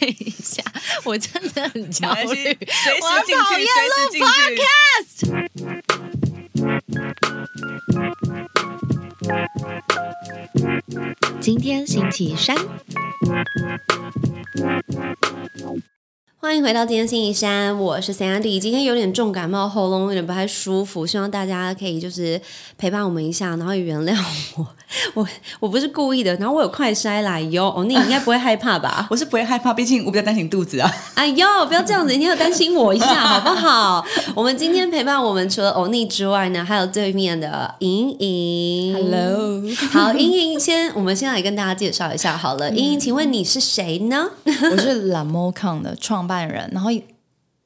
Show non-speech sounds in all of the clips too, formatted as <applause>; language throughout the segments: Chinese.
等一下，<laughs> 我真的很焦虑，我进去讨厌随时进去。podcast。今天星期三，欢迎回到今天星期三，我是 Sandy。今天有点重感冒，喉咙有点不太舒服，希望大家可以就是陪伴我们一下，然后也原谅我。<laughs> 我我不是故意的，然后我有快筛来，哟，哦，你应该不会害怕吧？<laughs> 我是不会害怕，毕竟我比较担心肚子啊。哎呦，不要这样子，你要担心我一下 <laughs> 好不好？我们今天陪伴我们除了欧尼之外呢，还有对面的莹莹。Hello 好，莹莹先，我们先来跟大家介绍一下好了。莹莹，请问你是谁呢？我是 Lamocon 的创办人，然后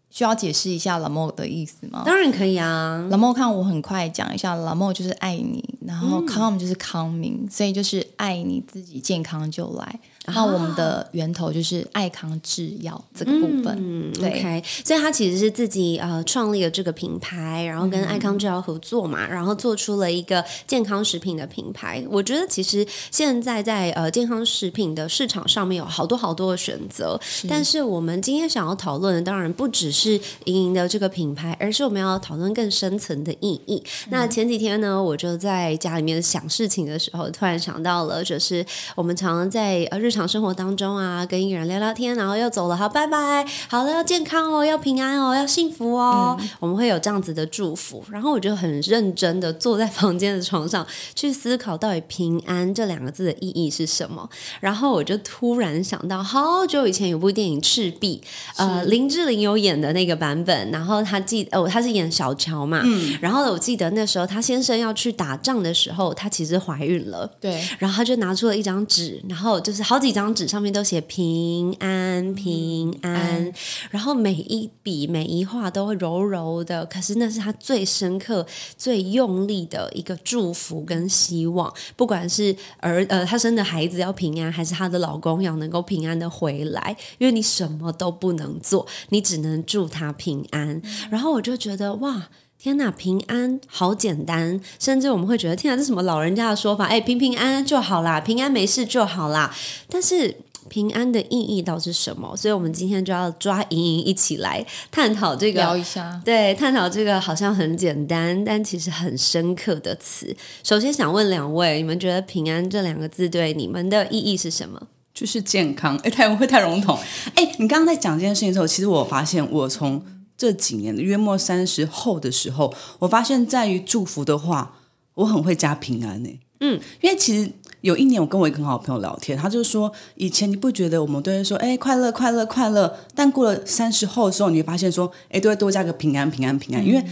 需要解释一下 Lamo 的意思吗当然可以啊。？Lamocon 我很快讲一下，Lamo 就是爱你，然后 com 就是康明，所以就是爱你自己健康就来。那我们的源头就是爱康制药这个部分，嗯对，OK，所以他其实是自己呃创立了这个品牌，然后跟爱康制药合作嘛，然后做出了一个健康食品的品牌。我觉得其实现在在呃健康食品的市场上面有好多好多的选择，但是我们今天想要讨论的当然不只是莹莹的这个品牌，而是我们要讨论更深层的意义。那前几天呢，我就在家里面想事情的时候，突然想到了，就是我们常常在呃日常生活当中啊，跟一个人聊聊天，然后要走了，好，拜拜，好了，要健康哦，要平安哦，要幸福哦，我们会有这样子的祝福。然后我就很认真的坐在房间的床上去思考，到底平安这两个字的意义是什么。然后我就突然想到，好久以前有部电影《赤壁》，呃，林志玲有演的那个版本，然后他记哦，他是演小乔嘛，嗯然后我记得那时候他先生要去打仗的时候，她其实怀孕了。对，然后他就拿出了一张纸，然后就是好几张纸上面都写平安平安，然后每一笔每一画都会柔柔的，可是那是他最深刻、最用力的一个祝福跟希望，不管是儿呃他生的孩子要平安，还是她的老公要能够平安的回来，因为你什么都不能做，你只能祝他平安。然后我就觉得哇。天呐，平安好简单，甚至我们会觉得天哪，这什么老人家的说法？哎，平平安安就好啦，平安没事就好啦。但是平安的意义到底是什么？所以我们今天就要抓莹莹一起来探讨这个。聊一下。对，探讨这个好像很简单，但其实很深刻的词。首先想问两位，你们觉得“平安”这两个字对你们的意义是什么？就是健康，哎，太会太笼统。哎，你刚刚在讲这件事情的时候，其实我发现我从这几年的约莫三十后的时候，我发现在于祝福的话，我很会加平安呢。嗯，因为其实有一年我跟我一个很好的朋友聊天，他就说，以前你不觉得我们都会说，哎，快乐快乐快乐，但过了三十后的时候，你会发现说，哎，都会多加个平安平安平安，因为。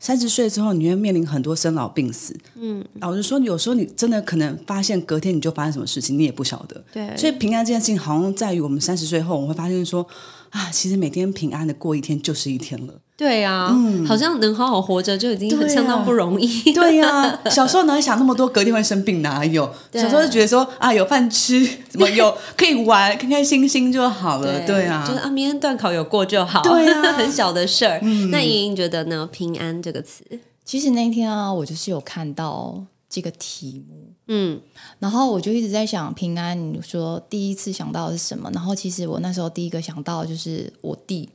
三十岁之后，你会面临很多生老病死。嗯，老实说，有时候你真的可能发现隔天你就发生什么事情，你也不晓得。对所以平安这件事情，好像在于我们三十岁后，我们会发现说，啊，其实每天平安的过一天就是一天了。对啊，好像能好好活着就已经相当不容易。对呀、<laughs> 小时候哪会想那么多，隔天会生病哪有？对小时候就觉得说啊，有饭吃，<laughs> 怎么有可以玩，开开心心就好了。对啊，就是啊，明天段考有过就好，对啊 <laughs> 很小的事儿。那莹莹觉得呢？平安这个词，其实那一天啊，我就是有看到这个题目，嗯，然后我就一直在想平安，你说第一次想到的是什么？然后其实我那时候第一个想到的就是我弟，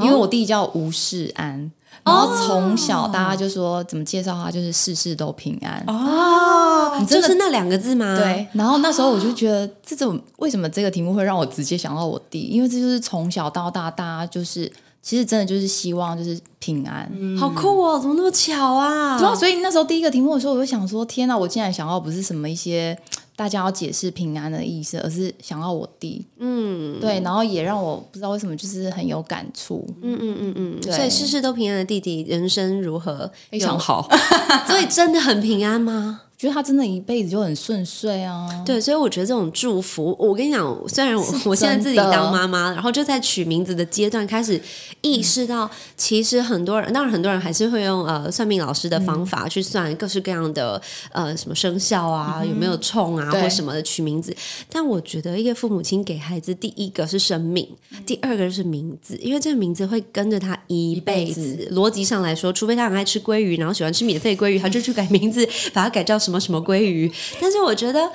因为我弟叫吴世安，然后从小大家就说怎么介绍他，就是事事都平安。哦，真的就是那两个字吗？对，然后那时候我就觉得这种为什么这个题目会让我直接想到我弟？因为这就是从小到大，大家就是其实真的就是希望就是平安。好酷哦，怎么那么巧啊？对啊，所以那时候第一个题目的时候，我就想说：天哪！我竟然想要不是什么一些大家要解释平安的意思，而是想要我弟。嗯，对，然后也让我不知道为什么就是很有感触，嗯嗯嗯嗯，对所以事事都平安的弟弟，人生如何？非常好。<laughs> <laughs> 所以真的很平安吗？觉得他真的一辈子就很顺遂啊。对，所以我觉得这种祝福，我跟你讲，虽然我我现在自己当妈妈，然后就在取名字的阶段开始意识到，其实很多人，当然很多人还是会用呃算命老师的方法去算各式各样的呃什么生肖啊，有没有冲啊或什么的取名字。但我觉得一个父母亲给孩子，第一个是生命，第二个是名字，因为这个名字会跟着他一辈。子。逻辑上来说，除非他很爱吃鲑鱼，然后喜欢吃免费鲑鱼，他就去改名字，把它改叫什么什么鲑鱼。但是我觉得。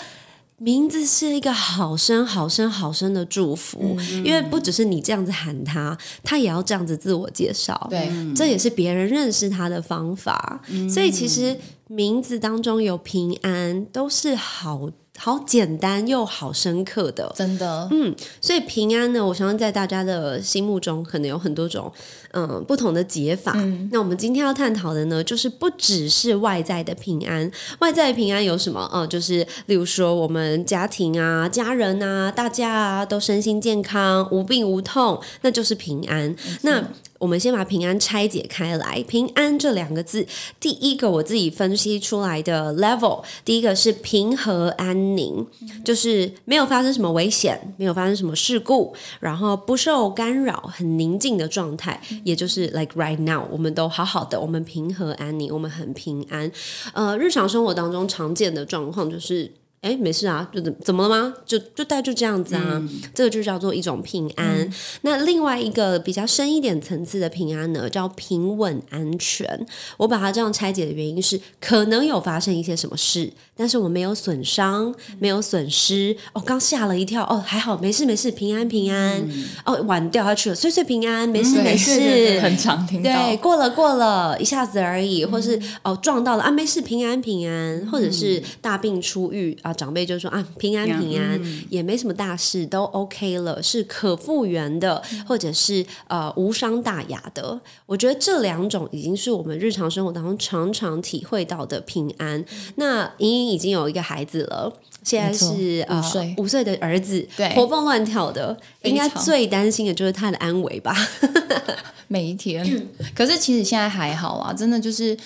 名字是一个好深、好深、好深的祝福，因为不只是你这样子喊他，他也要这样子自我介绍。对，这也是别人认识他的方法。所以其实名字当中有平安，都是好好简单又好深刻的。真的，嗯，所以平安呢，我相信在大家的心目中可能有很多种嗯不同的解法。那我们今天要探讨的呢，就是不只是外在的平安，外在的平安有什么？嗯，就是例如说我们家庭啊、家人啊、大家啊都身心健康、无病无痛，那就是平安。那我们先把平安拆解开来。平安这两个字，第一个我自己分析出来的 level，第一个是平和安宁，就是没有发生什么危险，没有发生什么事故，然后不受干扰，很宁静的状态，也就是 like right now，我们都好好的，我们平和安宁，我们很平安。呃，日常生活当中常见的状况就是。哎，没事啊，就怎怎么了吗？就就大概就这样子啊，这个就叫做一种平安。那另外一个比较深一点层次的平安呢，叫平稳安全。我把它这样拆解的原因是，可能有发生一些什么事，但是我没有损伤，没有损失。哦，刚吓了一跳，哦，还好，没事没事，平安平安。哦，碗掉下去了，岁岁平安，没事没事。很常听到，对，过了过了，一下子而已，或是哦撞到了啊，没事，平安平安，或者是大病初愈啊。长辈就说啊，平安平安，也没什么大事，都 OK 了，是可复原的，或者是呃无伤大雅的。我觉得这两种已经是我们日常生活当中常常体会到的平安。那莹莹已经有一个孩子了，现在是呃五岁五岁的儿子，对活蹦乱跳的，应该最担心的就是他的安危吧。<laughs> 每一天。<laughs> 可是其实现在还好啊，真的就是。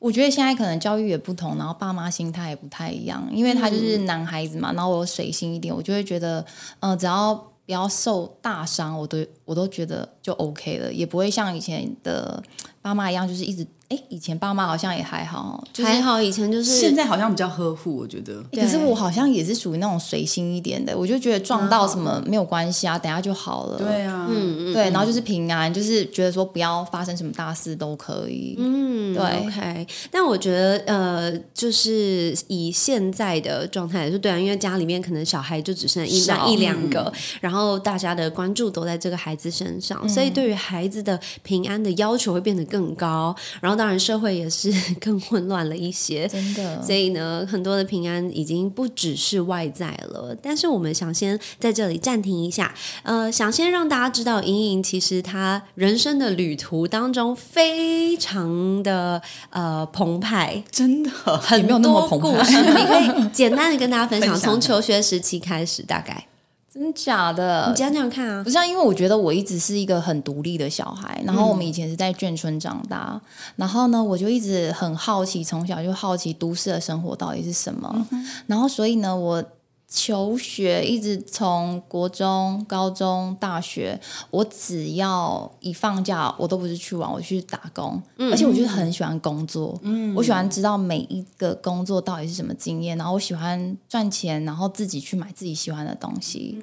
我觉得现在可能教育也不同，然后爸妈心态也不太一样，因为他就是男孩子嘛，然后我水性一点，我就会觉得，嗯、只要不要受大伤，我都我都觉得就 OK 了，也不会像以前的爸妈一样，就是一直，哎，以前爸妈好像也还好，就是还好以前就是现在好像比较呵护，我觉得。可是我好像也是属于那种随心一点的，我就觉得撞到什么没有关系啊，等下就好了。对啊，嗯嗯，对，然后就是平安，就是觉得说不要发生什么大事都可以。嗯，对 OK。但我觉得呃，就是以现在的状态来说，对啊，因为家里面可能小孩就只剩一少那一两个，然后大家的关注都在这个孩子身上，所以对于孩子的平安的要求会变得更高，然后当然社会也是 <laughs> 更混乱了一些。真的，所以呢，很多的平安已经不只是外在了。但是我们想先在这里暂停一下，呃，想先让大家知道，莹莹其实她人生的旅途当中非常的呃澎湃，真的。很没有那么多澎湃故事，<laughs> 你可以简单的跟大家分享，分享从求学时期开始，大概真假的你？讲讲看啊不。是、啊，因为我觉得我一直是一个很独立的小孩，然后我们以前是在眷村长大，然后呢，我就一直很好奇，从小就好奇都市的生活到底是什么，然后所以呢，我求学一直从国中、高中、大学，我只要一放假，我都不是去玩，我去打工，而且我就是很喜欢工作，我喜欢知道每一个工作到底是什么经验，然后我喜欢赚钱，然后自己去买自己喜欢的东西，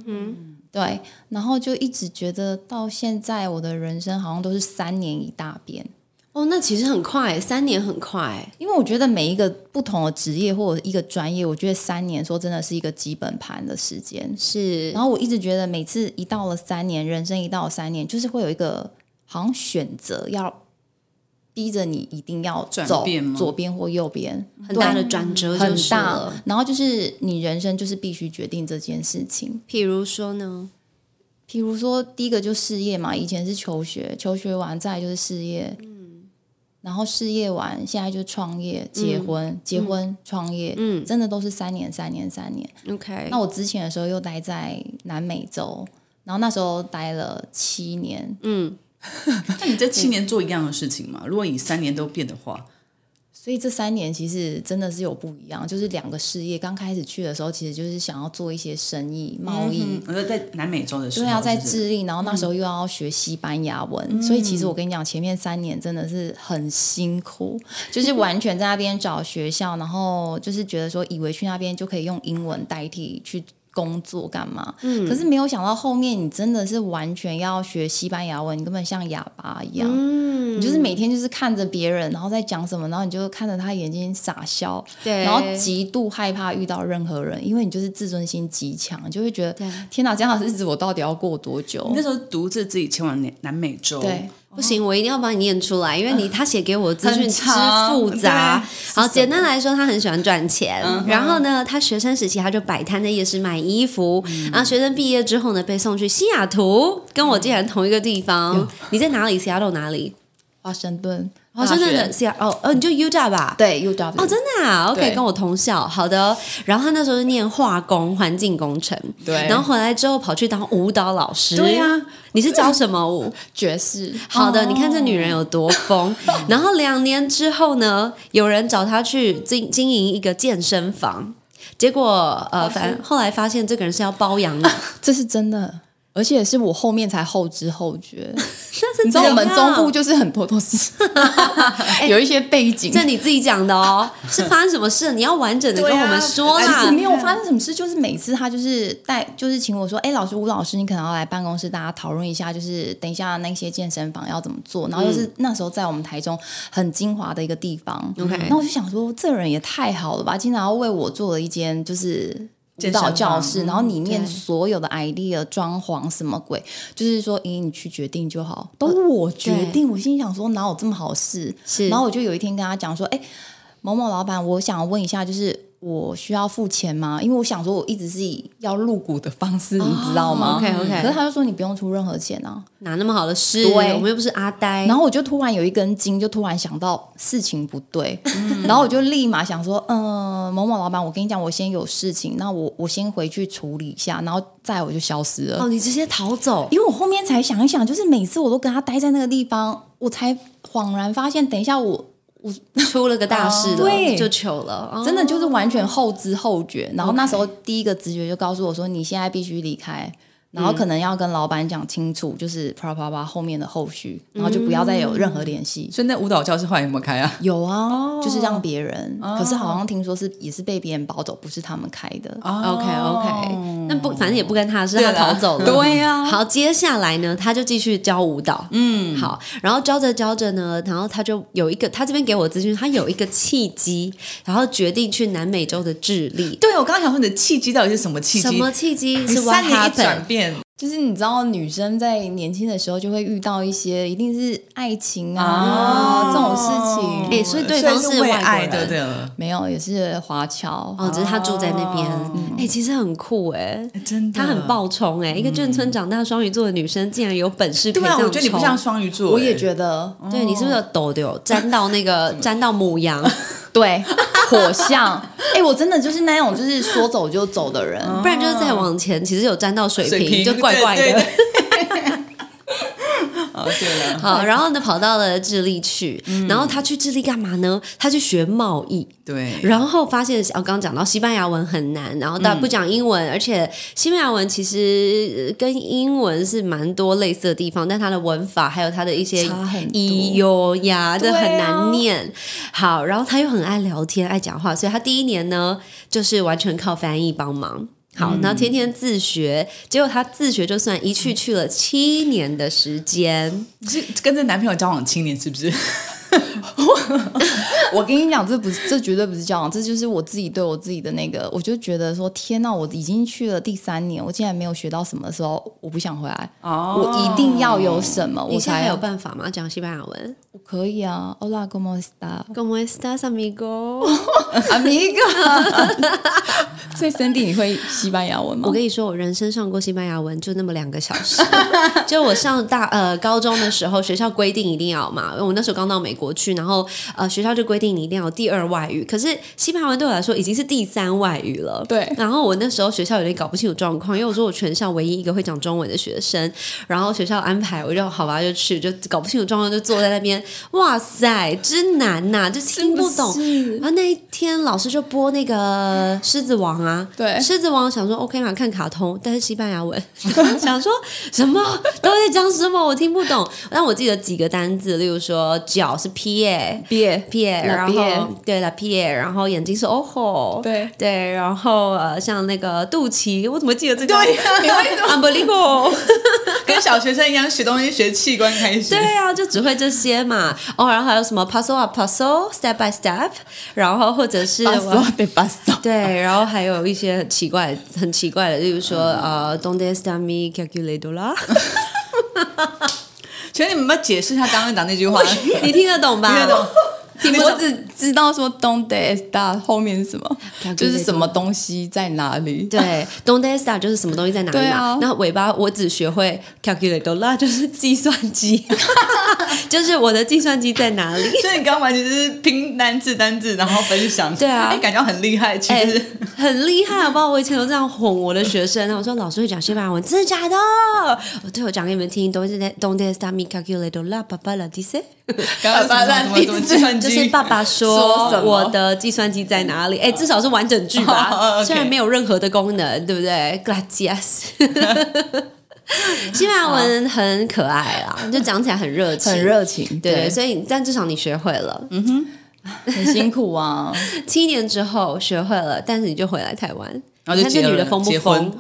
对，然后就一直觉得到现在我的人生好像都是三年一大变，哦，那其实很快，三年很快。因为我觉得每一个不同的职业或者一个专业，我觉得三年说真的是一个基本盘的时间。是，然后我一直觉得每次一到了三年，人生一到了三年，就是会有一个好像选择要逼着你一定要转走变左边或右边，很大的转折，很大。。然后就是你人生就是必须决定这件事情。譬如说呢，譬如说，第一个就事业嘛，以前是求学，求学完再就是事业，然后事业完，现在就创业、结婚、结婚、创业，嗯真的都是三年、三年、三年。OK，那我之前的时候又待在南美洲，然后那时候待了七年，嗯，<laughs> 那你这七年做一样的事情吗？如果你三年都变的话，所以这三年其实真的是有不一样，就是两个事业。刚开始去的时候，其实就是想要做一些生意、贸易，嗯，我说在南美洲的时候，对啊，在智利，然后那时候又要学西班牙文，所以其实我跟你讲，前面三年真的是很辛苦，就是完全在那边找学校，然后就是觉得说，以为去那边就可以用英文代替去。工作干嘛。嗯，可是没有想到后面你真的是完全要学西班牙文，你根本像哑巴一样。嗯，你就是每天就是看着别人，然后在讲什么，然后你就看着他眼睛傻笑，对然后极度害怕遇到任何人，因为你就是自尊心极强，就会觉得天哪，这样的日子我到底要过多久你？那时候独自自己前往南南美洲，对，不行，我一定要帮你念出来，因为你他写给我的资讯很之复杂。好，简单来说，他很喜欢赚钱，嗯然后呢，他学生时期他就摆摊在夜市卖衣服，嗯。然后学生毕业之后呢，被送去西雅图，跟我竟然同一个地方。你在哪里？西雅图哪里？华盛顿，华盛顿大学。的 C R 哦哦，你就 Utah 吧？对 U W 哦，真的啊，OK，跟我同校，好的。然后他那时候是念化工、环境工程，对。然后回来之后跑去当舞蹈老师。对呀你是教什么舞？<laughs> 爵士，好的，你看这女人有多疯。<laughs> 然后两年之后呢，有人找她去经经营一个健身房，结果呃，反正后来发现这个人是要包养你，<laughs> 这是真的。而且是我后面才后知后觉，<laughs> 这你知道我们中部就是很多都是 <laughs> 有一些背景，这你自己讲的哦，是发生什么事？你要完整的跟我们说啦其实。没有发生什么事，就是每次他就是带，就是请我说，哎，老师吴老师，你可能要来办公室，大家讨论一下，就是等一下那些健身房要怎么做，然后就是那时候在我们台中很精华的一个地方 OK 那我就想说，这人也太好了吧，竟然要为我做了一间就是。舞蹈健身房教室，然后里面所有的 idea、装潢什么鬼，就是说，咦，你去决定就好，都我决定。我心想说，哪有这么好事？是然后我就有一天跟他讲说，哎，某某老板，我想问一下，就是我需要付钱吗？因为我想说，我一直是以要入股的方式，你知道吗 OK，OK 可是他就说你不用出任何钱啊。哪那么好的事？对我们又不是阿呆。然后我就突然有一根筋，就突然想到事情不对，然后我就立马想说，嗯、某某老板，我跟你讲，我先有事情，那我我先回去处理一下，然后再我就消失了。哦，你直接逃走，因为我后面才想一想，就是每次我都跟他待在那个地方，我才恍然发现，等一下我 <laughs> 出了个大事了，对就糗了。哦真的就是完全后知后觉。然后那时候第一个直觉就告诉我说，你现在必须离开。然后可能要跟老板讲清楚，就是啪啪啪后面的后续，然后就不要再有任何联系。所以那舞蹈教室后来有没有开啊？有啊，就是让别人，可是好像听说是也是被别人包走，不是他们开的。OK OK，那不反正也不跟他是他逃走了。对呀好，接下来呢，他就继续教舞蹈。嗯，好，然后教着教着呢，然后他就有一个，他这边给我资讯，他有一个契机，然后决定去南美洲的智利。对，我刚刚想说你的契机到底是什么契机？什么契机？是 what 三年一 happened？就是你知道，女生在年轻的时候就会遇到一些，一定是爱情啊、这种事情。哎所以对方是为外国爱人的的，没有，也是华侨。哦，只是他住在那边。哎、其实很酷哎、哎真的，他很爆冲哎、一个眷村长大双鱼座的女生，竟然有本事可以这对啊，样我觉得你不像双鱼座，我也。觉得，对你是不是有抖的有沾到那个 <laughs> 沾到母羊？对，<laughs> 火象。哎、我真的就是那种就是说走就走的人。不然就是再往前，其实有沾到水瓶，就怪怪的。对对哦，对了，<laughs> 好，然后呢，跑到了智利去，然后他去智利干嘛呢？他去学贸易，对，然后发现，哦，刚刚讲到西班牙文很难，然后大家不讲英文，而且西班牙文其实呃跟英文是蛮多类似的地方，但它的文法还有它的一些咿哟呀，这对啊很难念。好，然后他又很爱聊天，爱讲话，所以他第一年呢，就是完全靠翻译帮忙。好，然后天天自学，结果她自学就算一去去了七年的时间，你是跟这男朋友交往七年是不是？<laughs> <laughs> 我跟你讲，这不是，这绝对不是交往，这就是我自己对我自己的那个，我就觉得说，天呐，我已经去了第三年，我竟然没有学到什么的时候，我不想回来。哦我一定要有什么，我才你现在还有办法吗？讲西班牙文我可以啊。Hola, cómo está, ¿Cómo estás, amigo？amigo？<laughs> 所以 Cindy，你会西班牙文吗我？跟你说，我人生上过西班牙文就那么两个小时。就我上大呃高中的时候，学校规定一定要嘛，我那时候刚到美国去，然后呃学校就规定你一定要有第二外语。可是西班牙文对我来说已经是第三外语了。对然后我那时候学校有点搞不清楚状况，因为我说我全校唯一一个会讲中文的学生，然后学校安排我就好吧就去，就搞不清楚状况就坐在那边，哇塞，真难呐、就听不懂。是然后那一天老师就播那个《狮子王》啊，对《狮子王》想说 OK 嘛，看卡通，但是西班牙文，<laughs> 想说什么？都在讲什么，我听不懂。但我记得几个单字，例如说脚是。毕业 Pierre，La 然后对了 Pierre，然后眼睛是 ojo，对。对，然后呃，像那个肚脐，我怎么记得这个？对呀。你为什 u n b e l i e v a b l e 跟小学生一样学东西，学器官开始。对啊，就只会这些嘛。哦，然后还有什么？Passo a passo，step by step，然后或者是巴索被巴索，对，然后还有一些很奇怪、很奇怪的，例如说呃，donde está mi calculadora？<laughs> 请问你们解释一下刚刚讲那句话？<laughs> 你听得懂吧？听得懂？<laughs> 我只知道说 “Donde está” 后面是什么，就是什么东西在哪里。对，donde está 就是什么东西在哪里啊那尾巴我只学会 calculator，就是计算机，<laughs> <laughs> 就是我的计算机在哪里。所以你刚刚完全就是拼单字单字，然后分享。对啊哎，感觉很厉害。其哎、实很厉害，好不好？我以前都这样哄我的学生，我说老师会讲西班牙文，真的假的？我对我讲给你们听，都是在 donde está mi calculator，爸爸 la dice。刚刚什么什么什么计算机，就是爸爸说说我的计算机在哪里？哎，至少是完整句 <laughs> 哦吧虽然没有任何的功能，对不对？Gracias。西班牙文很可爱啦，就讲起来很热情，很热情，对，对，所以但至少你学会了，嗯哼很辛苦啊。<laughs> 七年之后学会了，但是你就回来台湾，你看然后就结了这女的疯不疯？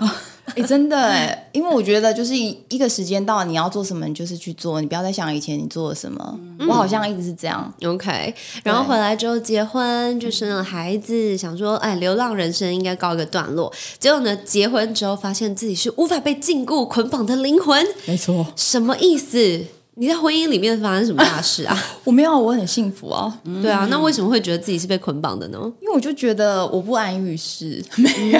<laughs> 哎、真的哎，因为我觉得就是一一个时间到了，你要做什么，你就是去做，你不要再想以前你做了什么。我好像一直是这样，OK，然后回来之后结婚，就生了孩子，想说，哎，流浪人生应该告一个段落。结果呢，结婚之后发现自己是无法被禁锢捆绑的灵魂，没错。什么意思？你在婚姻里面发生什么大事啊？<laughs> 我没有，我很幸福啊，对啊，那为什么会觉得自己是被捆绑的呢？因为我就觉得我不安于世，<laughs> 没有，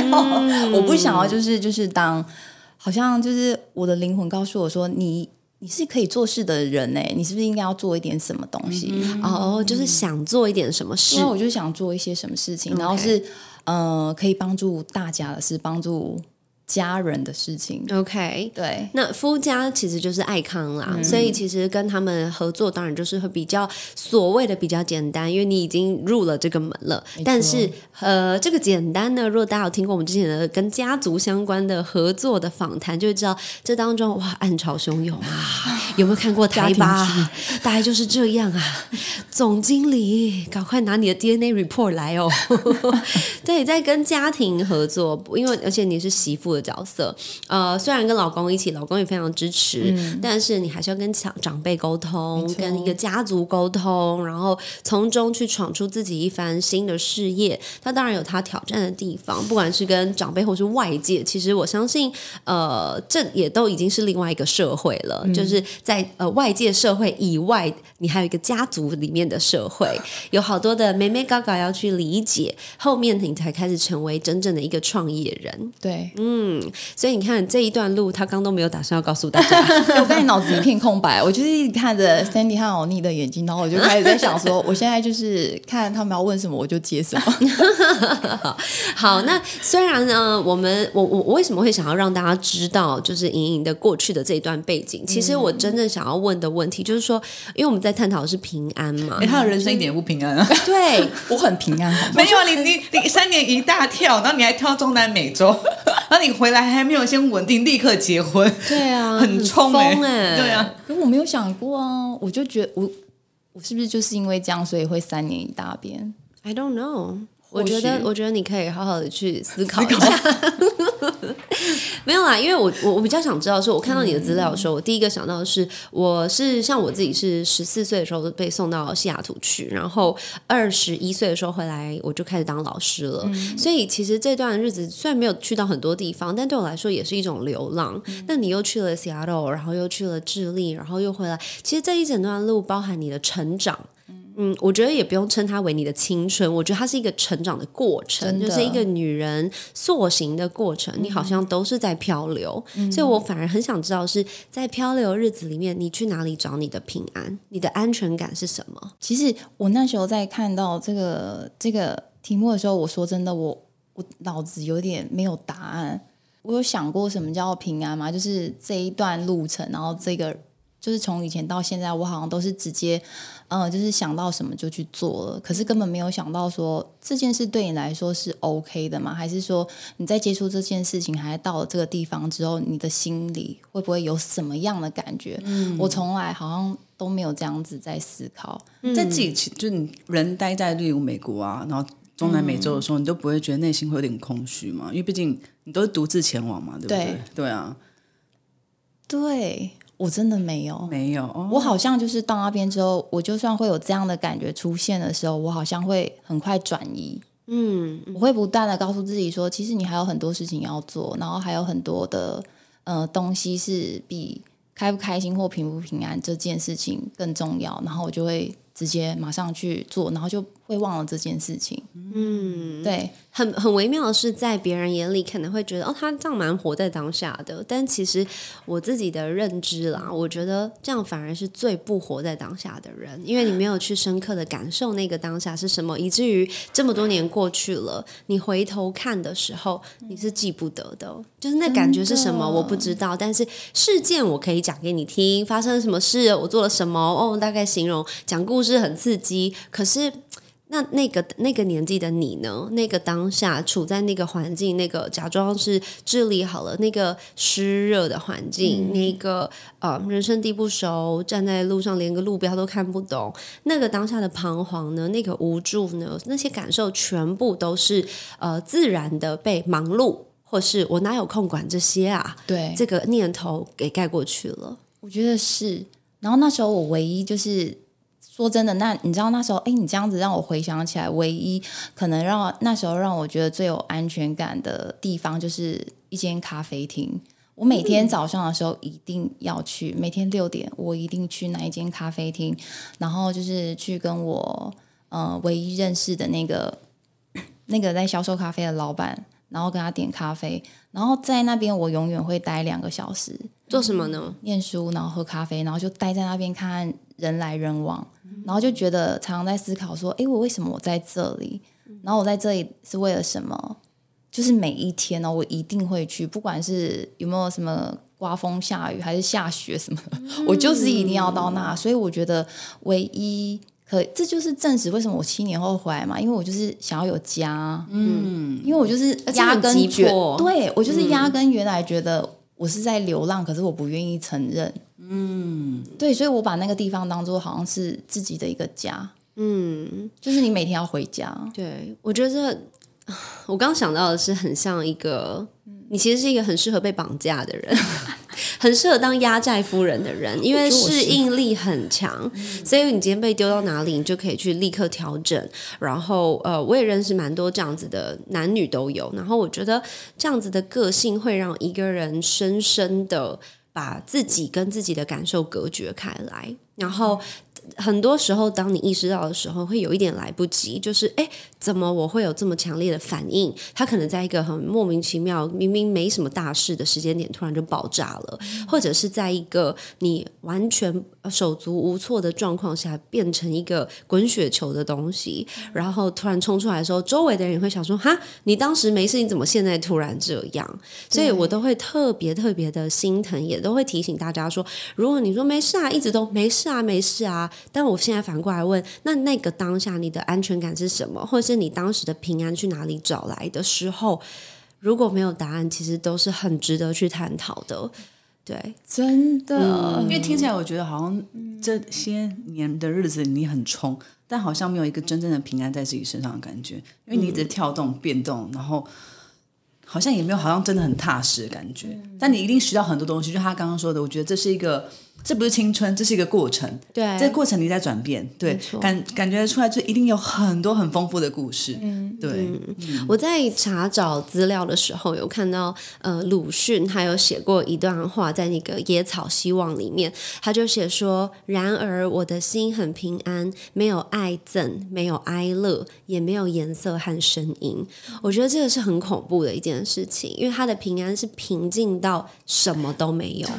我不想要就是就是当，好像就是我的灵魂告诉我说你。你是可以做事的人哎，你是不是应该要做一点什么东西？哦，就是想做一点什么事那。我就想做一些什么事情，然后是呃可以帮助大家的是，帮助家人的事情。OK，对，那夫家其实就是爱康啦，所以其实跟他们合作，当然就是会比较所谓的比较简单，因为你已经入了这个门了。但是呃，这个简单呢，如果大家有听过我们之前的跟家族相关的合作的访谈，就会知道这当中哇暗潮汹涌啊！<laughs> 有没有看过台吧？大概就是这样啊。总经理，赶快拿你的 DNA report 来哦。<laughs> 对，在跟家庭合作，因为而且你是媳妇的角色，呃，虽然跟老公一起，老公也非常支持，但是你还是要跟长长辈沟通，跟一个家族沟通，然后从中去闯出自己一番新的事业。他当然有他挑战的地方，不管是跟长辈或是外界，其实我相信，呃，这也都已经是另外一个社会了，就是在呃外界社会以外，你还有一个家族里面的社会，<laughs> 有好多的妹妹嘎嘎要去理解，后面你才开始成为真正的一个创业人。对，所以你看这一段路，他刚都没有打算要告诉大家。<laughs> 我刚才脑子一片空白，我就是一直看着 Sandy 和欧尼的眼睛，然后我就开始在想说，我现在就是看他们要问什么，我就接什么。<laughs> 好，那虽然呢，我们我我我为什么会想要让大家知道，就是莹莹的过去的这一段背景？其实我真正想要问的问题就是说，因为我们在探讨的是平安嘛哎，，他的人生一点也不平安啊。对，<laughs> 我很平安，好吗？没有啊，你你你三年一大跳，然后你还跳中南美洲，然后你回来还没有先稳定，立刻结婚，对啊，很冲哎、对啊，可我没有想过啊，我就觉得我我是不是就是因为这样，所以会三年一大变？I don't know。我觉得，我觉得你可以好好的去思考一下。<laughs> 没有啦，因为我我我比较想知道的是，我看到你的资料的时候，我第一个想到的是，我是像我自己是十四岁的时候被送到西雅图去，然后二十一岁的时候回来，我就开始当老师了。所以其实这段日子虽然没有去到很多地方，但对我来说也是一种流浪。那你又去了 Seattle，然后又去了智利，然后又回来，其实这一整段路包含你的成长。嗯，我觉得也不用称它为你的青春，我觉得它是一个成长的过程，就是一个女人塑形的过程。你好像都是在漂流，所以我反而很想知道是在漂流日子里面，你去哪里找你的平安，你的安全感是什么？其实我那时候在看到这个这个题目的时候，我说真的，我我脑子有点没有答案。我有想过什么叫平安吗？就是这一段路程，然后这个就是从以前到现在，我好像都是直接，嗯，就是想到什么就去做了，可是根本没有想到说这件事对你来说是 OK 的吗？还是说你在接触这件事情，还到了这个地方之后，你的心里会不会有什么样的感觉？嗯，我从来好像都没有这样子在思考，在自己其就你人待在例如美国啊，然后中南美洲的时候，你都不会觉得内心会有点空虚嘛？因为毕竟你都是独自前往嘛，对不对？对对啊，对我真的没有，没有，哦我好像就是到那边之后，我就算会有这样的感觉出现的时候，我好像会很快转移。嗯，我会不断的告诉自己说，其实你还有很多事情要做，然后还有很多的呃东西是比开不开心或平不平安这件事情更重要。然后我就会直接马上去做，然后就会忘了这件事情。嗯，对，很很微妙的是，在别人眼里可能会觉得哦，他这样蛮活在当下的，但其实我自己的认知啦，我觉得这样反而是最不活在当下的人，因为你没有去深刻的感受那个当下是什么，以至于这么多年过去了，你回头看的时候，你是记不得的，就是那感觉是什么我不知道，但是事件我可以讲给你听，发生了什么事，我做了什么，哦，大概形容讲故事很刺激，可是。那那个那个年纪的你呢？那个当下处在那个环境，那个假装是治理好了那个湿热的环境，那个呃人生地不熟，站在路上连个路标都看不懂，那个当下的彷徨呢，那个无助呢，那些感受全部都是呃自然的被忙碌，或是我哪有空管这些啊？对，这个念头给盖过去了。我觉得是。然后那时候我唯一就是说真的，那你知道那时候，哎，你这样子让我回想起来，唯一可能让那时候让我觉得最有安全感的地方，就是一间咖啡厅。我每天早上的时候一定要去，每天六点我一定去那一间咖啡厅，然后就是去跟我呃唯一认识的那个 <clears throat> 那个在销售咖啡的老板，然后跟他点咖啡，然后在那边我永远会待两个小时，做什么呢？念书，然后喝咖啡，然后就待在那边看人来人往，然后就觉得常常在思考说，诶，我为什么我在这里？然后我在这里是为了什么？就是每一天呢，我一定会去，不管是有没有什么刮风下雨，还是下雪什么的，<laughs> 我就是一定要到那。所以我觉得唯一可，这就是证实为什么我七年后回来嘛，因为我就是想要有家，嗯，因为我就是压根觉，对我就是压根原来觉得我是在流浪，可是我不愿意承认，嗯，对，所以我把那个地方当做好像是自己的一个家，嗯，就是你每天要回家，对，我觉得我刚想到的是很像一个，你其实是一个很适合被绑架的人，<laughs> 很适合当压寨夫人的人，因为适应力很强，所以你今天被丢到哪里，你就可以去立刻调整。然后呃，我也认识蛮多这样子的男女都有，然后我觉得这样子的个性会让一个人深深的把自己跟自己的感受隔绝开来，然后。很多时候，当你意识到的时候，会有一点来不及。就是，哎，怎么我会有这么强烈的反应？它可能在一个很莫名其妙、明明没什么大事的时间点，突然就爆炸了，或者是在一个你完全手足无措的状况下，变成一个滚雪球的东西，然后突然冲出来的时候，周围的人也会想说：“哈，你当时没事，你怎么现在突然这样？”所以我都会特别特别的心疼，也都会提醒大家说：如果你说没事啊，一直都没事啊，没事啊。但我现在反过来问，那那个当下你的安全感是什么，或者是你当时的平安去哪里找来的时候，如果没有答案，其实都是很值得去探讨的。对，真的，因为听起来我觉得好像这些年的日子你很冲，但好像没有一个真正的平安在自己身上的感觉，因为你一直跳动变动，然后好像也没有好像真的很踏实的感觉。但你一定学到很多东西，就他刚刚说的，我觉得这是一个。这不是青春，这是一个过程。对，这个过程你在转变，对，感感觉出来，就一定有很多很丰富的故事。嗯，对。我在查找资料的时候，有看到呃，鲁迅他有写过一段话，在那个《野草希望》里面，他就写说：“然而我的心很平安，没有爱憎，没有哀乐，也没有颜色和声音。”我觉得这个是很恐怖的一件事情，因为他的平安是平静到什么都没有，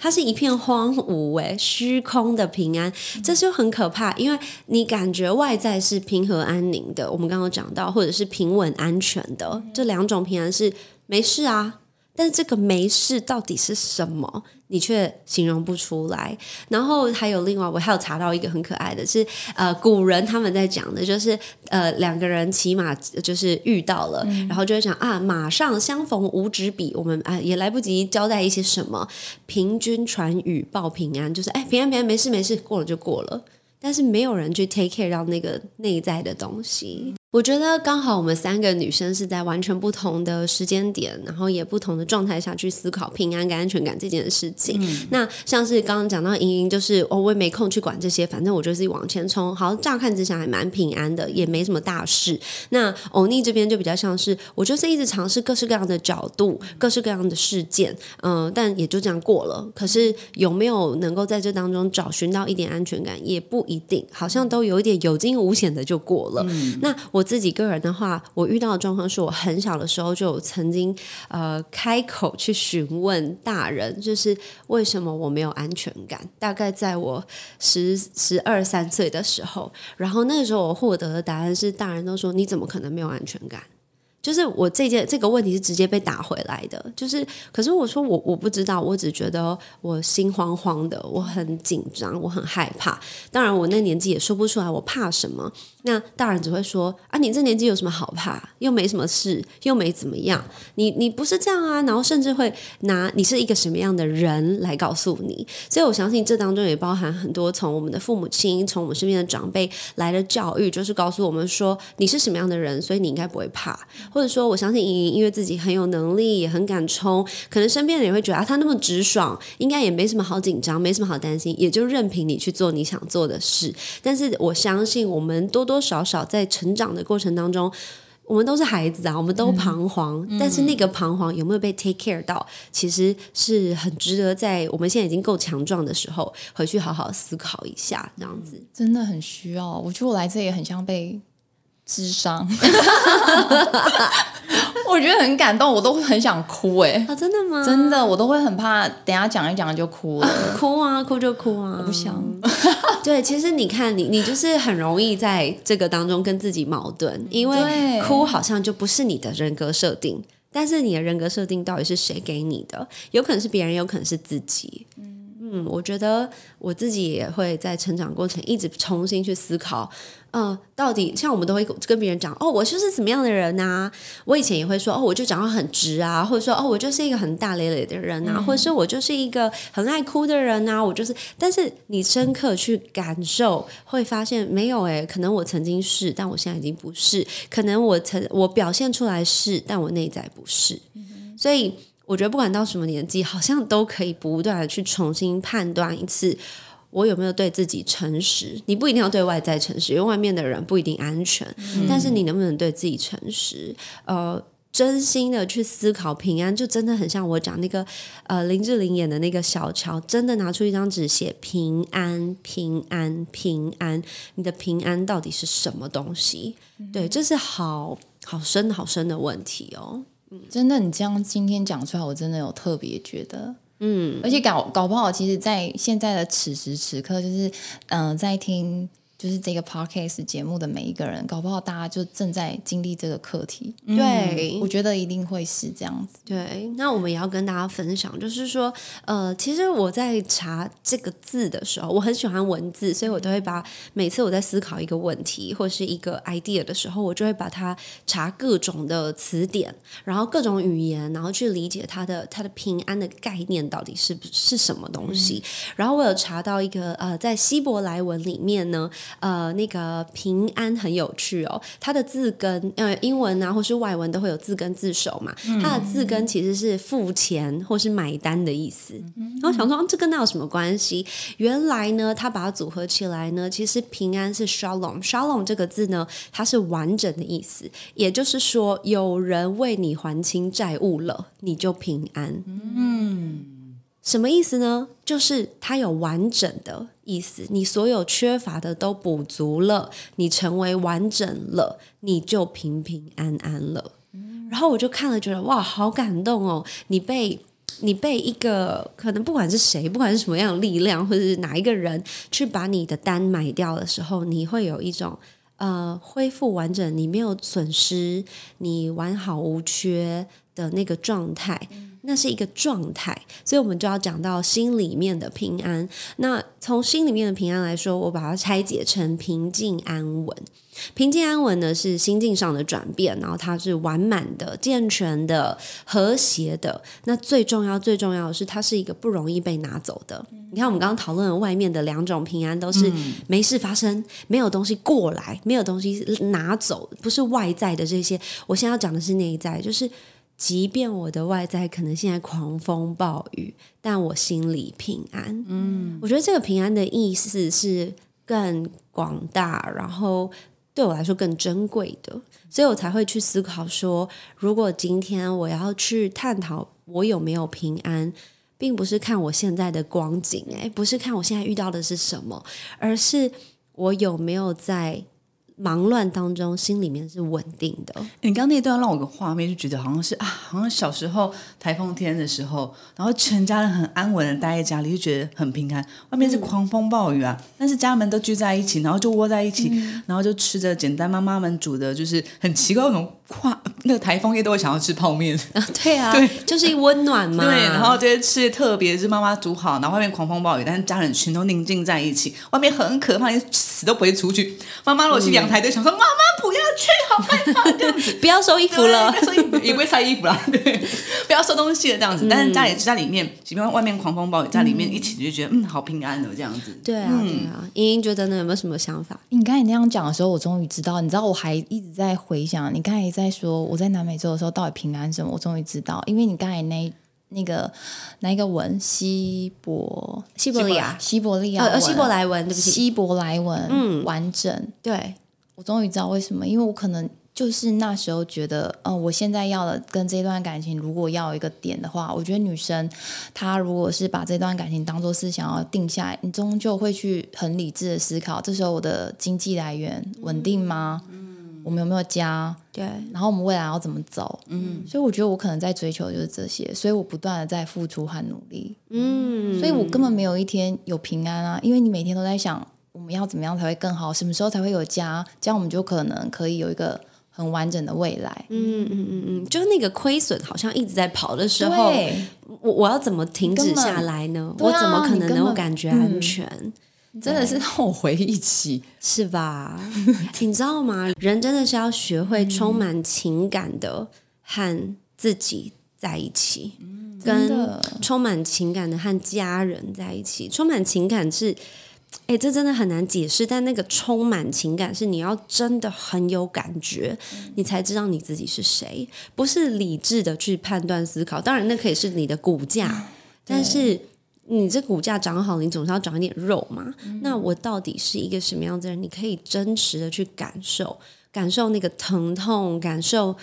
它是一片荒芜。哎，虚空的平安，这就很可怕，因为你感觉外在是平和安宁的，我们刚刚讲到，或者是平稳安全的，这两种平安是没事啊，但是这个没事到底是什么，你却形容不出来。然后还有另外，我还有查到一个很可爱的是，呃，古人他们在讲的就是，呃，两个人骑马就是遇到了，然后就会讲啊，马上相逢无纸笔，我们啊也来不及交代一些什么，平均传语报平安，就是哎平安平安没事没事，过了就过了。但是没有人去 take care 到那个内在的东西。我觉得刚好我们三个女生是在完全不同的时间点，然后也不同的状态下去思考平安跟安全感这件事情。那像是刚刚讲到莹莹，就是哦，我也没空去管这些，反正我就是往前冲。好，乍看之下还蛮平安的，也没什么大事。那欧尼这边就比较像是，我就是一直尝试各式各样的角度、各式各样的事件，嗯、但也就这样过了。可是有没有能够在这当中找寻到一点安全感，也不一定，好像都有一点有惊无险的就过了。那我我自己个人的话，我遇到的状况是我很小的时候就曾经呃开口去询问大人，就是为什么我没有安全感。大概在我十十二三岁的时候，然后那个时候我获得的答案是，大人都说你怎么可能没有安全感？就是我这件这个问题是直接被打回来的，就是可是我说我我不知道，我只觉得我心慌慌的，我很紧张，我很害怕。当然我那年纪也说不出来我怕什么，那大人只会说啊，你这年纪有什么好怕？又没什么事，又没怎么样，你你不是这样啊，然后甚至会拿你是一个什么样的人来告诉你。所以我相信这当中也包含很多从我们的父母亲、从我们身边的长辈来的教育，就是告诉我们说你是什么样的人，所以你应该不会怕。或者说，我相信莹莹因为自己很有能力，也很敢冲，可能身边人也会觉得啊，她那么直爽，应该也没什么好紧张，没什么好担心，也就任凭你去做你想做的事。但是我相信，我们多多少少在成长的过程当中。我们都是孩子啊，我们都彷徨，但是那个彷徨有没有被 take care 到，其实是很值得在我们现在已经够强壮的时候，回去好好思考一下，这样子。真的很需要。我觉得我来这也很像被智商，<laughs> 我觉得很感动，我都很想哭哎、啊，真的吗？真的，我都会很怕，等一下讲一讲就哭了。哭啊，哭就哭啊，我不想。<laughs> 对，其实你看，你你就是很容易在这个当中跟自己矛盾，因为哭好像就不是你的人格设定，但是你的人格设定到底是谁给你的？有可能是别人，有可能是自己。嗯，我觉得我自己也会在成长过程一直重新去思考，呃，到底像我们都会跟别人讲，哦，我就是怎么样的人呐、我以前也会说，哦，我就讲话很直啊，或者说，哦，我就是一个很大咧咧的人呐、或者说我就是一个很爱哭的人呐、我就是，但是你深刻去感受，会发现没有诶，可能我曾经是，但我现在已经不是，可能我曾我表现出来是，但我内在不是，所以。我觉得不管到什么年纪，好像都可以不断的去重新判断一次，我有没有对自己诚实。你不一定要对外在诚实，因为外面的人不一定安全，但是你能不能对自己诚实？呃。真心的去思考平安，就真的很像我讲那个呃林志玲演的那个小乔，真的拿出一张纸写平安、平安、平安，你的平安到底是什么东西？对，这是好好深好深的问题哦。真的，你这样今天讲出来，我真的有特别觉得，嗯，而且搞搞不好，其实，在现在的此时此刻，就是嗯、呃在听就是这个 podcast 节目的每一个人，搞不好大家就正在经历这个课题。对，我觉得一定会是这样子。对，那我们也要跟大家分享，就是说，呃，其实我在查这个字的时候，我很喜欢文字，所以我都会把每次我在思考一个问题或是一个 idea 的时候，我就会把它查各种的词典，然后各种语言，然后去理解它的它的平安的概念到底是不是什么东西。然后我有查到一个呃，在希伯来文里面呢，呃，那个平安很有趣哦，它的字根呃英文啊或是外文都会有字根字首嘛，它的字根其实是付钱或是买单的意思。然后想说、啊这跟那有什么关系？原来呢，它把它组合起来呢，其实平安是 shalom，shalom 这个字呢，它是完整的意思，也就是说有人为你还清债务了，你就平安。什么意思呢？就是它有完整的意思，你所有缺乏的都补足了，你成为完整了，你就平平安安了。然后我就看了，觉得哇，好感动哦！你被你被一个可能不管是谁，不管是什么样的力量，或者是哪一个人去把你的单买掉的时候，你会有一种呃恢复完整，你没有损失，你完好无缺的那个状态，那是一个状态，所以我们就要讲到心里面的平安。那从心里面的平安来说，我把它拆解成平静安稳。平静安稳呢是心境上的转变，然后它是完满的、健全的、和谐的。那最重要、最重要的是，它是一个不容易被拿走的。你看，我们刚刚讨论的外面的两种平安，都是没事发生，没有东西过来，没有东西拿走，不是外在的这些。我现在要讲的是内在，就是即便我的外在可能现在狂风暴雨，但我心里平安。嗯，我觉得这个平安的意思是更广大，然后。对我来说更珍贵的，所以我才会去思考说，如果今天我要去探讨我有没有平安，并不是看我现在的光景，诶，不是看我现在遇到的是什么，而是我有没有在。忙乱当中，心里面是稳定的。你刚刚那段让我个画面，就觉得好像是啊，好像小时候台风天的时候，然后全家人很安稳的待在家里，就觉得很平安。外面是狂风暴雨啊，但是家人们都聚在一起，然后就窝在一起，然后就吃着简单妈妈们煮的，就是很奇怪那种跨那个台风夜都会想要吃泡面 <laughs> 啊，对啊，<laughs> 对，就是温暖嘛。对，然后这些吃特别是妈妈煮好，然后外面狂风暴雨，但是家人全都宁静在一起。外面很可怕，你死都不会出去。妈妈如果去阳。台都想说妈妈不要去，好害怕 <laughs> 这样子，不要收衣服了，收衣服也不会 <laughs> 晒衣服啦，对，<laughs> 不要收东西了这样子。但是家里在里面，即便外面狂风暴雨，在里面一起就觉得嗯，好平安哦这样子。对啊，对啊。莹莹觉得呢，有没有什么想法？你刚才那样讲的时候，我终于知道。你知道，我还一直在回想，你刚才在说我在南美洲的时候到底平安什么？我终于知道，因为你刚才那那个哪一个文，西伯西伯利亚，西伯利亚，呃，希伯来文，对不起，希伯来文，嗯，完整，对。我终于知道为什么，因为我可能就是那时候觉得，嗯，我现在要的跟这段感情，如果要一个点的话，我觉得女生她如果是把这段感情当做是想要定下来，你终究会去很理智的思考，这时候我的经济来源稳定吗？嗯，我们有没有家？对，然后我们未来要怎么走？嗯，所以我觉得我可能在追求的就是这些，所以我不断的在付出和努力。嗯，所以我根本没有一天有平安啊，因为你每天都在想。我们要怎么样才会更好？什么时候才会有家？这样我们就可能可以有一个很完整的未来。嗯嗯嗯嗯，就是那个亏损好像一直在跑的时候，我我要怎么停止下来呢？我怎么可能能够感觉安全？真的是让我回忆起，是吧？<laughs> 你知道吗？人真的是要学会充满情感的和自己在一起，跟充满情感的和家人在一起。充满情感是。哎，这真的很难解释，但那个充满情感是你要真的很有感觉，你才知道你自己是谁，不是理智的去判断思考。当然，那可以是你的骨架，但是你这股价涨好，你总是要长一点肉嘛。那我到底是一个什么样子的人？你可以真实的去感受，感受那个疼痛，感受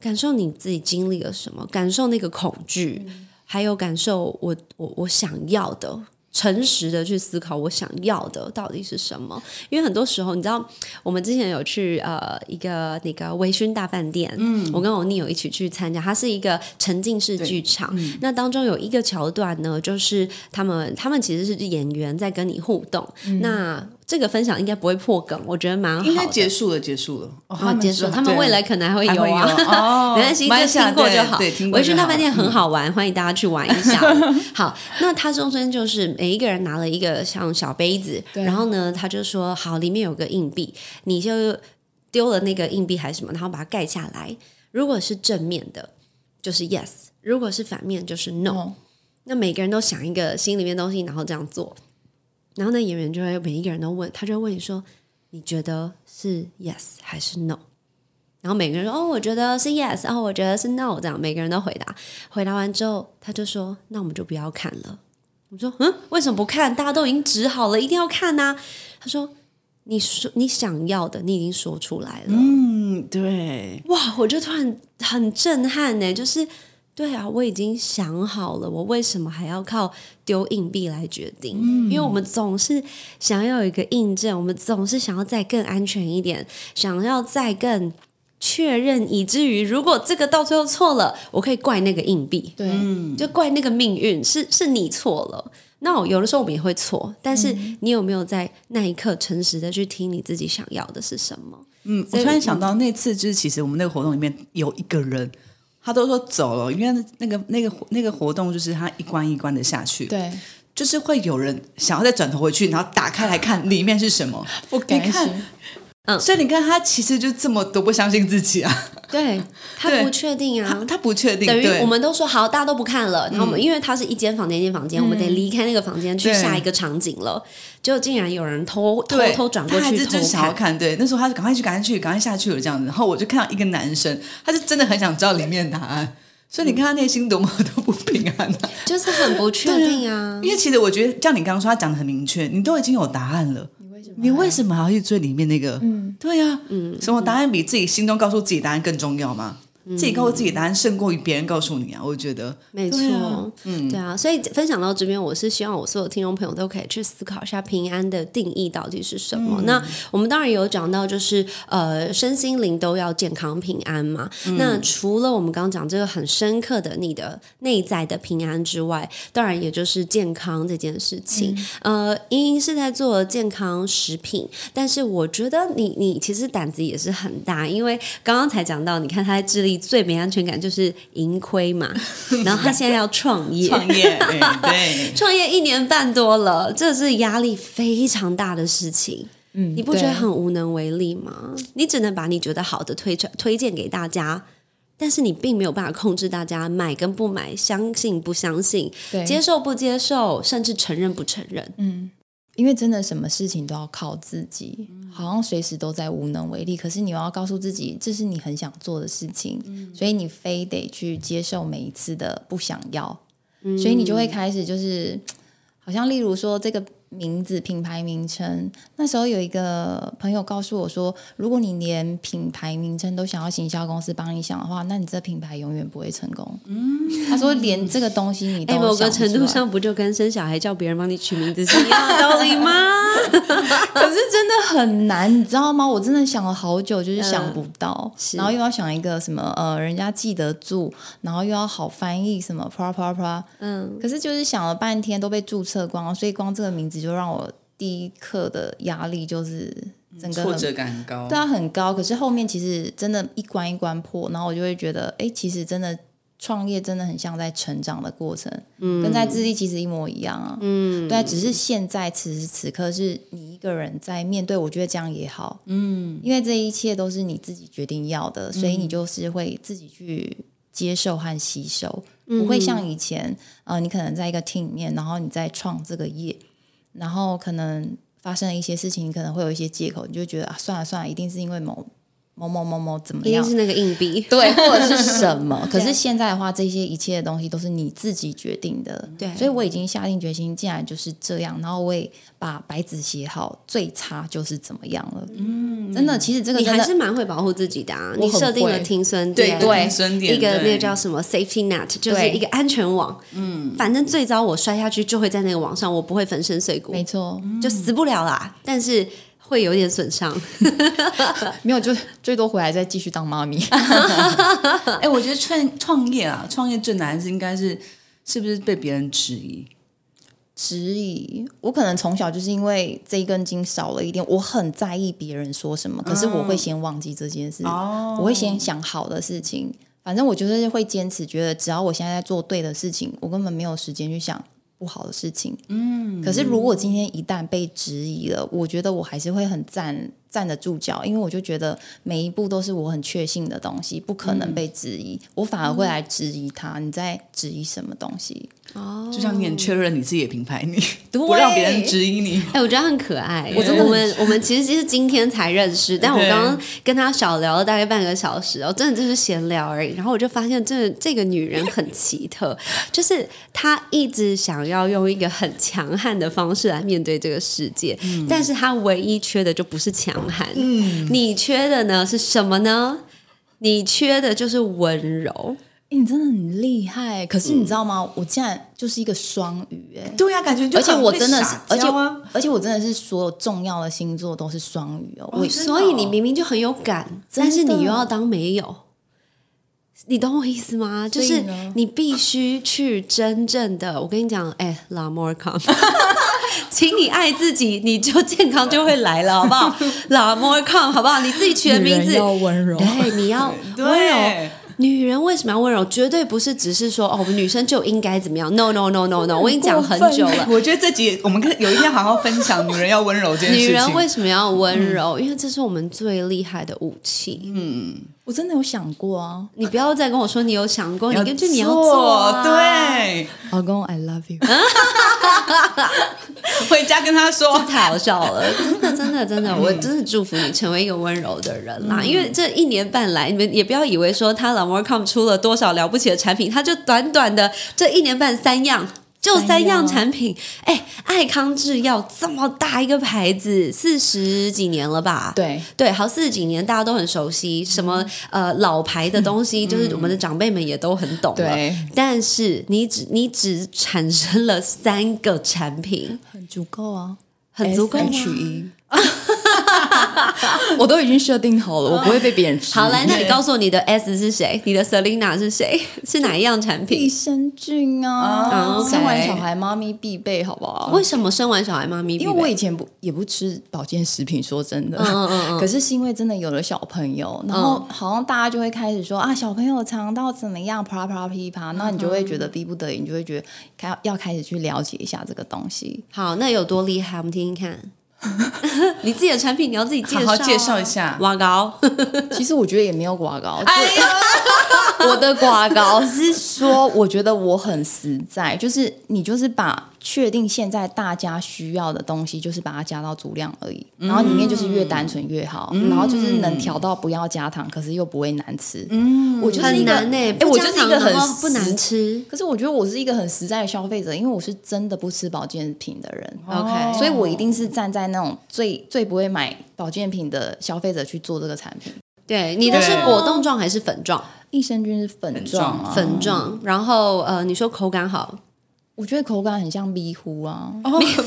感受你自己经历了什么，感受那个恐惧，还有感受我我我想要的。诚实的去思考我想要的到底是什么，因为很多时候你知道，我们之前有去呃一个那个微醺大饭店，嗯，我跟我女友一起去参加，它是一个沉浸式剧场，那当中有一个桥段呢，就是他们他们其实是演员在跟你互动，那。这个分享应该不会破梗，我觉得蛮好。应该结束了，结束了。哦，结束。他们未来可能还会有啊。哦，<laughs> 没关系，<laughs> 就听过就好。维醺大饭店很好玩，<laughs> 欢迎大家去玩一下。好，那他中间就是每一个人拿了一个像小杯子，然后呢，他就说：“好，里面有个硬币，你就丢了那个硬币还是什么，然后把它盖下来。如果是正面的，就是 yes；如果是反面，就是 no。那每个人都想一个心里面东西，然后这样做。”然后那演员就会每一个人都问他，就会问你说：“你觉得是 yes 还是 no？” 然后每个人说：“哦，我觉得是 yes。”哦，我觉得是 no。这样每个人都回答。回答完之后，他就说：“那我们就不要看了。”我说：“嗯，为什么不看？大家都已经指好了，一定要看呐。”他说：“你说你想要的，你已经说出来了。”嗯，对。哇，我就突然很震撼呢，就是。对啊，我已经想好了，我为什么还要靠丢硬币来决定？因为我们总是想要有一个印证，我们总是想要再更安全一点，想要再更确认，以至于如果这个到最后错了，我可以怪那个硬币，对，就怪那个命运，是是你错了。那有的时候我们也会错，但是你有没有在那一刻诚实的去听你自己想要的是什么？嗯，我突然想到那次，就是其实我们那个活动里面有一个人。他都说走了，因为那个那个那个活动就是他一关一关的下去，对，就是会有人想要再转头回去，然后打开来看里面是什么。不敢你看心。嗯。所以你看他其实就这么多不相信自己啊，<laughs> 对他不确定啊，他他不确定，等于我们都说好，大家都不看了，然后我们、因为他是一间房间一间房间，我们得离开那个房间去下一个场景了。结果竟然有人偷偷偷转过去偷他还是就是想要看，看，对，那时候他就赶快去，赶快去，赶快下去了这样子。然后我就看到一个男生，他是真的很想知道里面的答案，所以你看他内心多么都不平安、啊。就是很不确定啊。<laughs> 因为其实我觉得，像你刚刚说，他讲的很明确，你都已经有答案了，什么？你为什么还要去追里面那个？嗯，对呀、嗯，什么答案比自己心中告诉自己答案更重要吗？自己告诉自己答案胜过于别人告诉你啊！我觉得，没错，啊嗯，对啊，所以分享到这边，我是希望我所有听众朋友都可以去思考一下平安的定义到底是什么。那我们当然有讲到，就是呃，身心灵都要健康平安嘛。那除了我们刚刚讲这个很深刻的你的内在的平安之外，当然也就是健康这件事情。呃，英英是在做健康食品，但是我觉得你你其实胆子也是很大，因为刚刚才讲到，你看他在智利最没安全感就是盈亏嘛，<laughs> 然后他现在要创业，创业，<laughs> 创业一年半多了，这是压力非常大的事情。嗯，你不觉得很无能为力吗？你只能把你觉得好的推传推荐给大家，但是你并没有办法控制大家买跟不买，相信不相信，接受不接受，甚至承认不承认。嗯，因为真的什么事情都要靠自己，好像随时都在无能为力。可是你又要告诉自己，这是你很想做的事情，所以你非得去接受每一次的不想要，所以你就会开始就是，好像例如说这个。名字品牌名称，那时候有一个朋友告诉我说，如果你连品牌名称都想要行销公司帮你想的话，那你这品牌永远不会成功。嗯，他说连这个东西你都哎，某个程度上，不就跟生小孩叫别人帮你取名字是一样的道理吗？<laughs> 可是真的很难，你知道吗？我真的想了好久，就是想不到，是然后又要想一个什么呃，人家记得住，然后又要好翻译什么啪啪啪，嗯，可是就是想了半天都被注册光了，所以光这个名字就让我第一刻的压力就是整个很挫折感很高。对啊很高。可是后面其实真的一关一关破，然后我就会觉得，哎，其实真的。创业真的很像在成长的过程，嗯，跟在智力其实一模一样啊，嗯，对啊，只是现在此时此刻是你一个人在面对，我觉得这样也好，嗯，因为这一切都是你自己决定要的，所以你就是会自己去接受和吸收，不会像以前，呃，你可能在一个 team 里面，然后你在创这个业，然后可能发生了一些事情，你可能会有一些借口，你就觉得啊，算了算了，一定是因为某某某某某怎么样一定，是那个硬币。<laughs> 对，或者是什么？<laughs> 可是现在的话，这些一切的东西都是你自己决定的。对所以我已经下定决心，既然就是这样，然后我也把白纸写好，最差就是怎么样了。嗯，真的，其实这个你还是蛮会保护自己的啊！你设定了会停损对点，对孙点一个那对个叫什么 safety net，就是一个安全网。嗯，反正最早我摔下去就会在那个网上，我不会粉身碎骨，没错，就死不了啦。但是会有点损伤。<laughs> 没有就最多回来再继续当妈咪。<laughs> 哎，我觉得创创业啊，创业最难是应该是是不是被别人质疑？质疑我可能从小就是因为这一根筋少了一点，我很在意别人说什么，可是我会先忘记这件事，哦我会先想好的事情。反正我就是会坚持，觉得只要我现在在做对的事情，我根本没有时间去想不好的事情。嗯，可是如果今天一旦被质疑了，我觉得我还是会很站站得住脚，因为我就觉得每一步都是我很确信的东西，不可能被质疑，我反而会来质疑他，你在质疑什么东西？哦就像你很确认你自己的品牌，你 <laughs> 不让别人质疑你。哎、我觉得很可爱。我真的我们我们其实是今天才认识，但我刚刚跟他小聊了大概半个小时哦，真的就是闲聊而已。然后我就发现，这这个女人很奇特，<laughs> 就是她一直想要用一个很强悍的方式来面对这个世界，但是她唯一缺的就不是强悍。嗯，你缺的呢是什么呢？你缺的就是温柔。欸你真的很厉害，可是你知道吗？我竟然就是一个双鱼哎，对呀、感觉就而且我真的是，而且而且我真的是所有重要的星座都是双鱼哦。所以你明明就很有感，但是你又要当没有，你懂我意思吗？就是你必须去真正的，我跟你讲，哎、拉莫尔康，<laughs> 请你爱自己，你就健康就会来了，好不好？老 more come，，好不好？你自己取的名字，要温柔对，你要温柔。女人为什么要温柔？绝对不是只是说哦，我们女生就应该怎么样。No No No No No，我跟你讲很久了。<laughs> 我觉得这集我们可以有一天好好分享女人要温柔这件事情。女人为什么要温柔？因为这是我们最厉害的武器。嗯，我真的有想过啊。你不要再跟我说你有想过，你根据你要做啊。对，老公，I love you。<laughs> 回家跟他说，太好笑了，<laughs> 真的，真的，真的，我真的祝福你成为一个温柔的人啦。因为这一年半来，你们也不要以为说他老 m o r com 出了多少了不起的产品，他就短短的这一年半三样。就三样产品，哎，爱康制药这么大一个牌子，四十几年了吧？对对，好四十几年，大家都很熟悉。什么呃老牌的东西，就是我们的长辈们也都很懂了。对，但是你只你只产生了三个产品，很足够啊，很足够吗？<laughs> <laughs> 我都已经设定好了，我不会被别人吃。好，来，那你告诉我你的 S 是谁？你的 Selina 是谁？<laughs> 是哪一样产品？益生菌啊，生完小孩妈咪必备，好不好？为什么生完小孩妈咪？因为我以前不也不吃保健食品，说真的，嗯嗯嗯。<laughs> 可是是因为真的有了小朋友，然后好像大家就会开始说啊，小朋友肠道怎么样，啪啪噼啪，那你就会觉得逼不得已，你就会觉得开要开始去了解一下这个东西。好，那有多厉害？我们听听看。<laughs> 你自己的产品你要自己介绍，好好介绍一下。瓦膏，<laughs> 其实我觉得也没有瓦膏。<laughs> 我的瓦膏是说，我觉得我很实在，就是你就是把。确定现在大家需要的东西，就是把它加到足量而已，然后里面就是越单纯越好，然后就是能调到不要加糖，可是又不会难吃。嗯，我就是一个哎，我就是一个很不难吃，可是我觉得我是一个很实在的消费者，因为我是真的不吃保健品的人。OK，所以我一定是站在那种最最不会买保健品的消费者去做这个产品。对，你的是果冻状还是粉状？益生菌是粉状，粉状。然后呃，你说口感好。我觉得口感很像咪糊啊，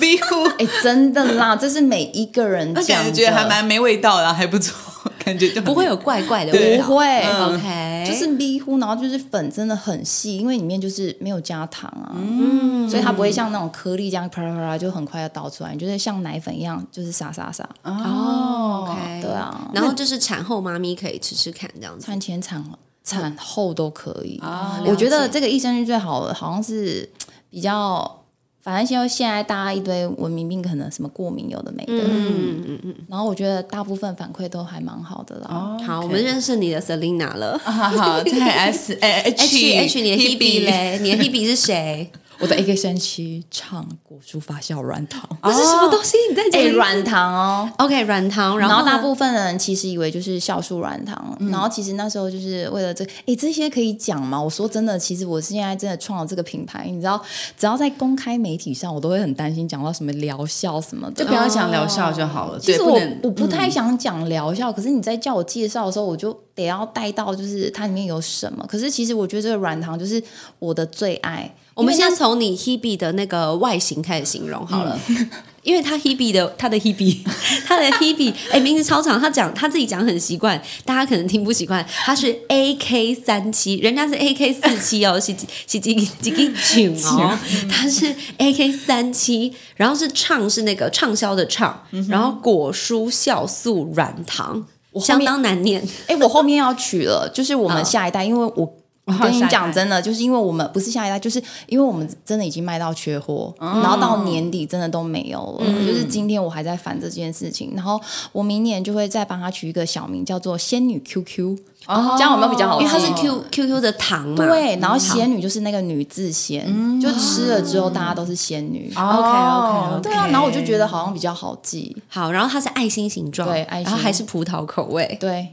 咪 <laughs> 糊，<laughs> 哎，真的啦，这是每一个人讲，觉得还蛮没味道的，还不错，<laughs> 感觉就不会有怪怪的味道，不会，OK，就是咪糊，然后就是粉真的很细，因为里面就是没有加糖啊，嗯，所以它不会像那种颗粒这样啪啦啪啦就很快要倒出来，就是像奶粉一样，就是撒撒撒，哦，OK，对啊，然后就是产后妈咪可以吃吃看这样子，产前产产后都可以，我觉得这个益生菌最好的好像是。比较，反正现在现在大家一堆文明病，可能什么过敏有的没的，嗯嗯嗯然后我觉得大部分反馈都还蛮好的啦。好，我们认识你的 Selina 了。<laughs> 好，在 S H H 你的 Hebe 嘞，你的 Hebe 是谁？我在 A K 三七唱果蔬发酵软糖，这 <laughs> 是什么东西？你在讲软糖哦？OK，软糖。然后大部分人其实以为就是酵素软糖，然后其实那时候就是为了这，哎，这些可以讲吗？我说真的，其实我现在真的创了这个品牌，你知道，只要在公开媒体上，我都会很担心讲到什么疗效什么的，就不要讲疗效就好了。其实我我不太想讲疗效，可是你在叫我介绍的时候，我就得要带到就是它里面有什么。可是其实我觉得这个软糖就是我的最爱。我们先从你 Hebe 的那个外形开始形容好了，<laughs> 因为他 Hebe 的他的 Hebe 他的 Hebe 哎名字超长，他讲他自己讲很习惯，大家可能听不习惯。他是 AK 三七，人家是 AK 四七哦，是是几几个九哦，他是 AK 三七，然后是畅是那个畅销的畅，然后果蔬酵素软糖，相当难念。哎，我后面要取了，就是我们下一代，因为我。我跟你讲，真的，就是因为我们不是下一代，就是因为我们真的已经卖到缺货，然后到年底真的都没有了。就是今天我还在烦这件事情，然后我明年就会再帮他取一个小名，叫做仙女 QQ，这样有没有比较好？因为它是 Q QQ 的糖嘛。对，然后仙女就是那个女字仙，就吃了之后大家都是仙女。OK OK，对啊，然后我就觉得好像比较好记。好，然后它是爱心形状，对，然后还是葡萄口味，对，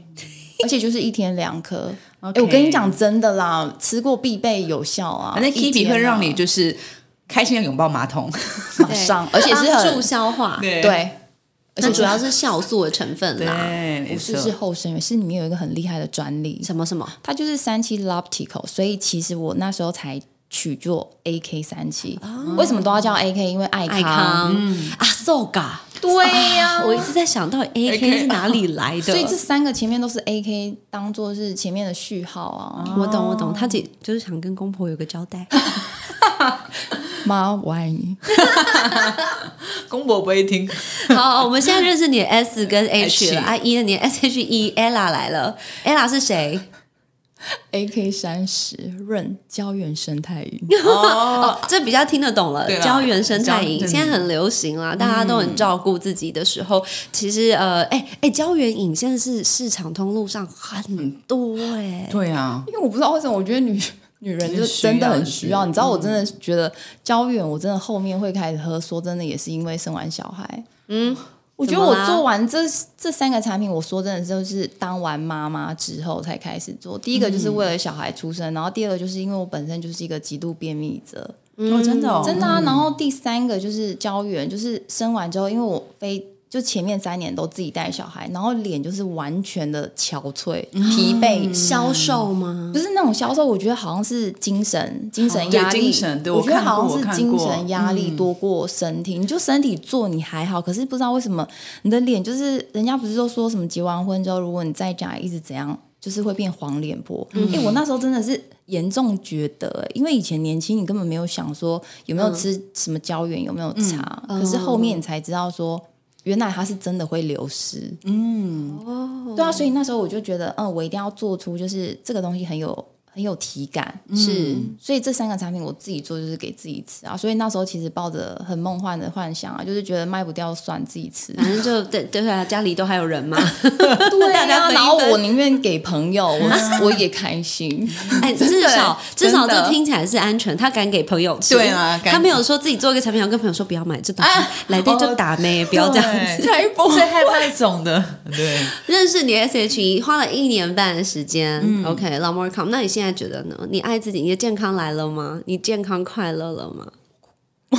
而且就是一天两颗。哎，我跟你讲真的啦，吃过必备有效啊。反正 Kitty 会让你就是开心的拥抱马桶，<laughs> 马上，<laughs> 而且是很助消化，对，而且主要是酵素的成分啦，不是是后生元，是里面有一个很厉害的专利，什么什么，它就是三七 Loptical，所以其实我那时候才。取作 A K 三七，为什么都要叫 A K？因为爱康。啊，so ga，对呀，我一直在想到 <laughs> A K 是哪里来的，所以这三个前面都是 A K，当做是前面的序号啊。我懂，我懂，他姐就是想跟公婆有个交代。<laughs> 妈，我爱你，<laughs> 公婆不会听。好，我们现在认识你的 S 跟 H 了，阿姨的你 S H E Ella 来了，Ella 是谁？<laughs> AK 三十润胶原生态饮，<laughs> 哦，这比较听得懂了胶原生态饮胶现在很流行啦，大家都很照顾自己的时候，其实呃，哎哎，胶原饮现在是市场通路上很多哎、对啊，因为我不知道为什么，我觉得女 <laughs> 女人就真的很需要。你知道，我真的觉得胶原，我真的后面会开始喝，说真的也是因为生完小孩。嗯，我觉得我做完这这三个产品，我说真的就是当完妈妈之后才开始做。第一个就是为了小孩出生，然后第二个就是因为我本身就是一个极度便秘者，哦，真的哦，真的啊。然后第三个就是胶原，就是生完之后，因为我非就前面三年都自己带小孩，然后脸就是完全的憔悴、疲惫、消瘦吗？不是那种消瘦，我觉得好像是精神、精神对压力，精神对我觉得好像是精神压力多过身体。你就身体做你还好，可是不知道为什么你的脸就是，人家不是都说什么结完婚之后，如果你在家一直怎样，就是会变黄脸婆。哎、我那时候真的是严重觉得、欸因为以前年轻，你根本没有想说有没有吃什么胶原，有没有擦，可是后面你才知道说。原来它是真的会流失，嗯，对啊，所以那时候我就觉得，嗯，我一定要做出就是这个东西很有很有体感，是，所以这三个产品我自己做就是给自己吃啊，所以那时候其实抱着很梦幻的幻想啊，就是觉得卖不掉算自己吃，反正就 <laughs> 对对啊，家里都还有人嘛。<laughs> 对大然后我宁愿给朋友，我我也开心，<laughs> 哎，至少至少这听起来是安全，他敢给朋友吃。对啊他没有说自己做一个产品，然后跟朋友说不要买这东西，来对就打咩，不要这样子。对才不最害怕这种的，对，认识你 SHE 花了一年半的时间、o 嗯 k 老 more come，那你现在觉得呢？你爱自己，你的健康来了吗？你健康快乐了吗？<laughs>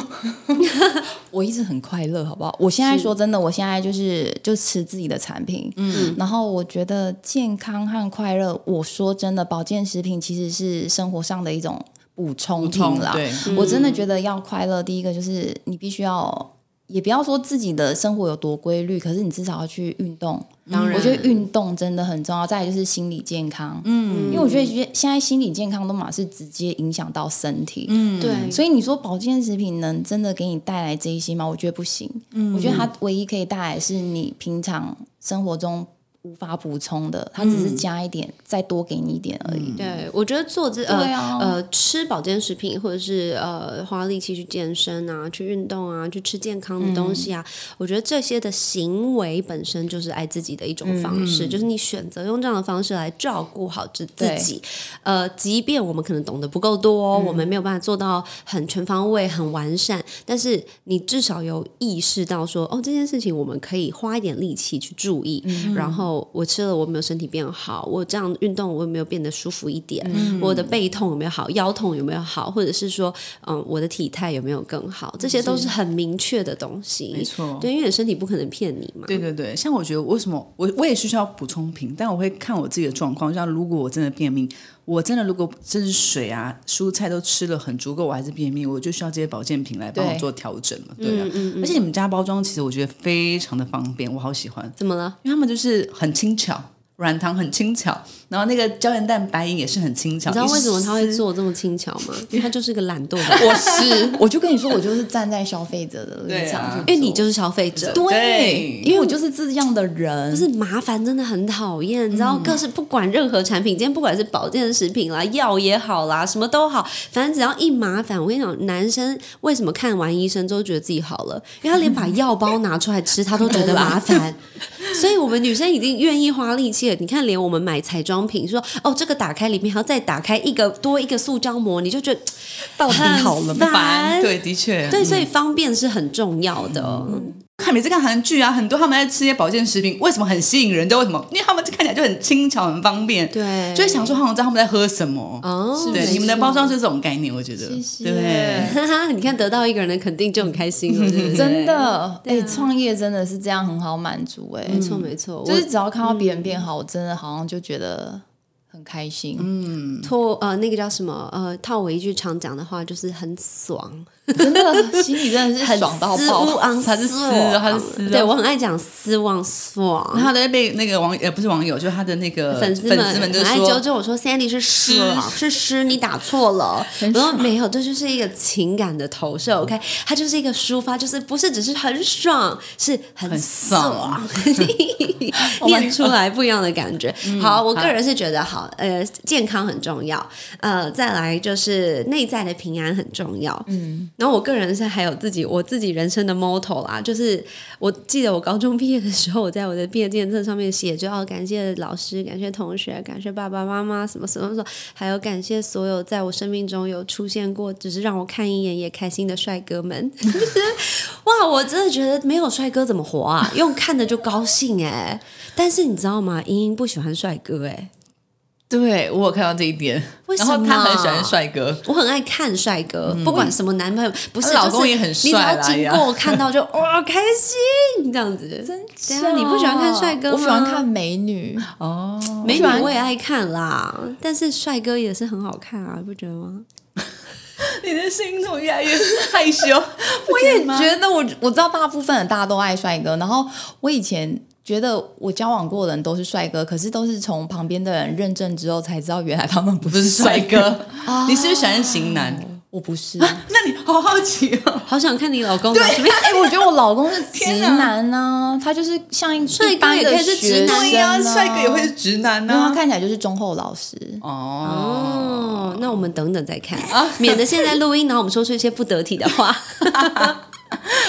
我一直很快乐，好不好？我现在说真的，我现在就是就吃自己的产品，嗯，然后我觉得健康和快乐，我说真的，保健食品其实是生活上的一种补充品啦。对，我真的觉得要快乐，第一个就是你必须要，也不要说自己的生活有多规律，可是你至少要去运动。当然我觉得运动真的很重要。再来就是心理健康，嗯，因为我觉得现在心理健康都嘛是直接影响到身体，嗯，对，所以你说保健食品能真的给你带来这一些吗？我觉得不行。嗯，我觉得它唯一可以带来是你平常生活中无法补充的，它只是加一点，再多给你一点而已。对，我觉得做这呃、啊。呃吃保健食品，或者是呃花力气去健身啊、去运动啊、去吃健康的东西啊，我觉得这些的行为本身就是爱自己的一种方式，就是你选择用这样的方式来照顾好自自己。呃，即便我们可能懂得不够多，我们没有办法做到很全方位、很完善，但是你至少有意识到说，哦，这件事情我们可以花一点力气去注意，然后我吃了，我有没有身体变好？我这样运动，我有没有变得舒服一点？我的背痛有没有好？腰痛有没有好？或者是说，嗯，我的体态有没有更好？这些都是很明确的东西。没错对，因为你身体不可能骗你嘛。对对对，像我觉得为什么我我也需要补充品，但我会看我自己的状况。像如果我真的便秘，我真的如果这是水啊、蔬菜都吃了很足够，我还是便秘，我就需要这些保健品来帮我做调整嘛。对啊，而且你们家包装其实我觉得非常的方便，我好喜欢，怎么了？因为他们就是很轻巧。软糖很轻巧，然后那个胶原蛋白饮也是很轻巧。你知道为什么他会？做这么轻巧吗？因为他就是个懒惰的，<laughs> 我是，<laughs> 我就跟你说，我就是站在消费者的立场因为你就是消费者。对对，因为我就是这样的人，就是麻烦真的很讨厌，你知道，各式不管任何产品，今天不管是保健食品啦、药也好啦，什么都好，反正只要一麻烦，我跟你讲，男生为什么看完医生之后觉得自己好了？因为他连把药包拿出来吃，他都觉得麻烦。<laughs> 所以我们女生已经愿意花力气了。你看，连我们买彩妆品，说哦，这个打开里面还要再打开一个多一个塑胶膜，你就觉得到底好了很吗？烦。对，的确，对，所以方便是很重要的。看每次看韩剧啊，很多他们在吃一些保健食品，为什么很吸引人？就为什么？因为他们看起来就很轻巧、很方便，对就会想说好像知道他们在喝什么。哦，对，是你们的包装就是这种概念，我觉得，谢谢对，哈哈，你看得到一个人的肯定就很开心了，对不 <laughs> 对？真的，哎、创业真的是这样很好满足、哎、没错没错，就是只要看到别人变好，我真的好像就觉得很开心。嗯，托呃那个叫什么呃套我一句常讲的话，就是很爽。真的心里真的是很爽到丝爆。昂，他是丝哦他是对我很爱讲失望爽。然后他都被那个网呃不是网友，就是他的那个粉丝们很爱丝们就说纠正我说：“Sandy 是爽，是诗，你打错了。”然后：“没有，这就是一个情感的投射。OK，它就是一个抒发，就是不是只是很爽，是很爽，<laughs> 念出来不一样的感觉。好，我个人是觉得好，呃，健康很重要，呃，再来就是内在的平安很重要。嗯，然后我个人是还有自己我自己人生的 motto 啦，就是我记得我高中毕业的时候，我在我的毕业纪念册上面写，就要感谢老师，感谢同学，感谢爸爸妈妈，什么什么什么，还有感谢所有在我生命中有出现过，只是让我看一眼也开心的帅哥们。<laughs> 哇，我真的觉得没有帅哥怎么活啊？用看的就高兴哎、但是你知道吗？英英不喜欢帅哥哎、对我有看到这一点，为什么？然后他很喜欢帅哥，我很爱看帅哥，不管什么男朋友，不是老公就是也很你只要经过看到就 <laughs> 哇开心这样子。真对啊你不喜欢看帅哥吗？我喜欢看美女。哦，美女我也爱看啦，但是帅哥也是很好看啊，你不觉得吗？<laughs> 你的声音怎么越来越害羞？<laughs> 我也觉得我我知道大部分的大家都爱帅哥，然后我以前觉得我交往过的人都是帅哥，可是都是从旁边的人认证之后才知道，原来他们不不是是帅帅哥哥。<laughs> 你是不是喜欢型男？我不是，<laughs> 那你好好奇哦。好想看你老公长什么样。哎、我觉得我老公是直 <laughs> 男呢、他就是像一帅哥也可以是直男呀，啊帅哥也会是直男因为他。看起来就是忠厚老实。哦，哦，那我们等等再看，免得现在录音，然后我们说出一些不得体的话。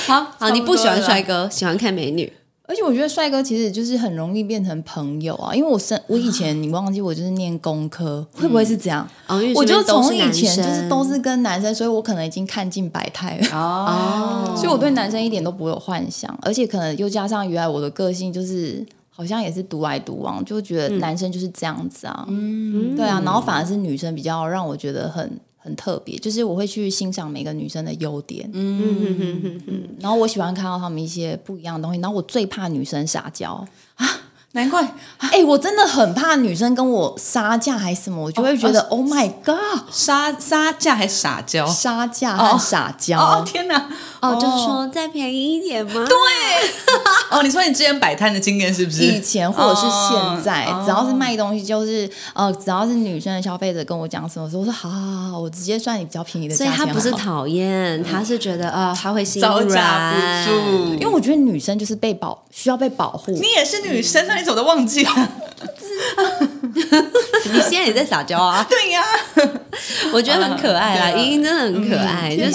好，好，你不喜欢帅哥，喜欢看美女。而且我觉得帅哥其实就是很容易变成朋友啊，因为我生我以前你忘记我就是念工科，会不会是这样？哦，我就从以前就是都是跟男生，所以我可能已经看尽百态了。哦，<laughs> 所以我对男生一点都不会有幻想，而且可能又加上原来我的个性就是好像也是独来独往，就觉得男生就是这样子啊，嗯，对啊，然后反而是女生比较让我觉得很很特别，就是我会去欣赏每个女生的优点，嗯嗯哼哼哼哼，然后我喜欢看到她们一些不一样的东西，然后我最怕女生撒娇，<laughs> 难怪哎、我真的很怕女生跟我杀价还是什么，我就会觉得、oh my god，杀杀价还撒娇。杀价和撒娇。哦天哪！哦，就是说再便宜一点吗？<laughs> 哦，你说你之前摆摊的经验是不是？以前或者是现在，哦只要是卖东西，就是呃，只要是女生的消费者跟我讲什么，我说好好好好，我直接算你比较便宜的所以价钱不是讨厌，他是觉得啊，他会心招软架不住，觉得女生就是被保需要被保护。你也是女生，那你怎么都忘记了？你现在也在撒娇啊？<laughs> 对呀，我觉得很可爱啦，<laughs> 莹莹真的很可爱。就是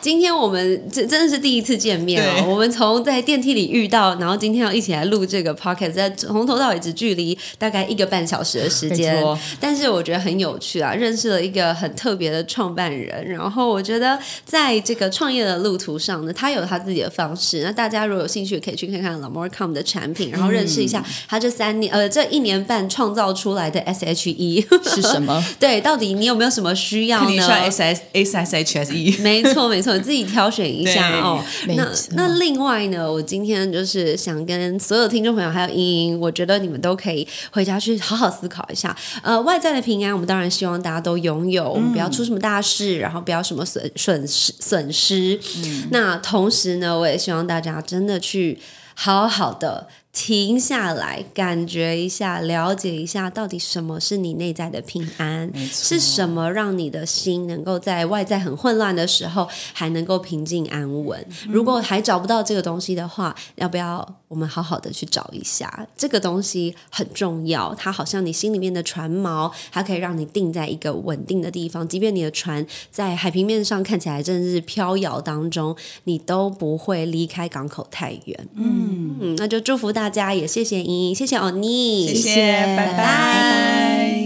今天我们这真的是第一次见面哦，我们从在电梯里遇到，然后今天要一起来录这个 podcast，在从头到尾只距离大概一个半小时的时间但是我觉得很有趣啊，认识了一个很特别的创办人。然后我觉得在这个创业的路途上呢，他有他自己的方式。那大家如果有兴趣，可以去看看 Lamorcom 的产品，然后认识一下他这三年呃这一年半创造出来的 SHE 是什么？<laughs> 对，到底你有没有什么需要呢？你需要 S S S S H S E。没错，没错，你自己挑选一下哦。那那另外呢，我今天就是想跟所有听众朋友还有莹莹，我觉得你们都可以回家去好好思考一下。呃，外在的平安，我们当然希望大家都拥有，我们不要出什么大事，然后不要什么损损失损失。那同时呢，我也希望大家真的去好好的。停下来，感觉一下，了解一下，到底什么是你内在的平安？是什么让你的心能够在外在很混乱的时候还能够平静安稳？如果还找不到这个东西的话，要不要我们好好的去找一下？这个东西很重要，它好像你心里面的船锚，它可以让你定在一个稳定的地方，即便你的船在海平面上看起来正是飘摇当中，你都不会离开港口太远。嗯嗯，那就祝福大家，也谢谢莹莹，谢谢欧尼，谢谢，拜拜。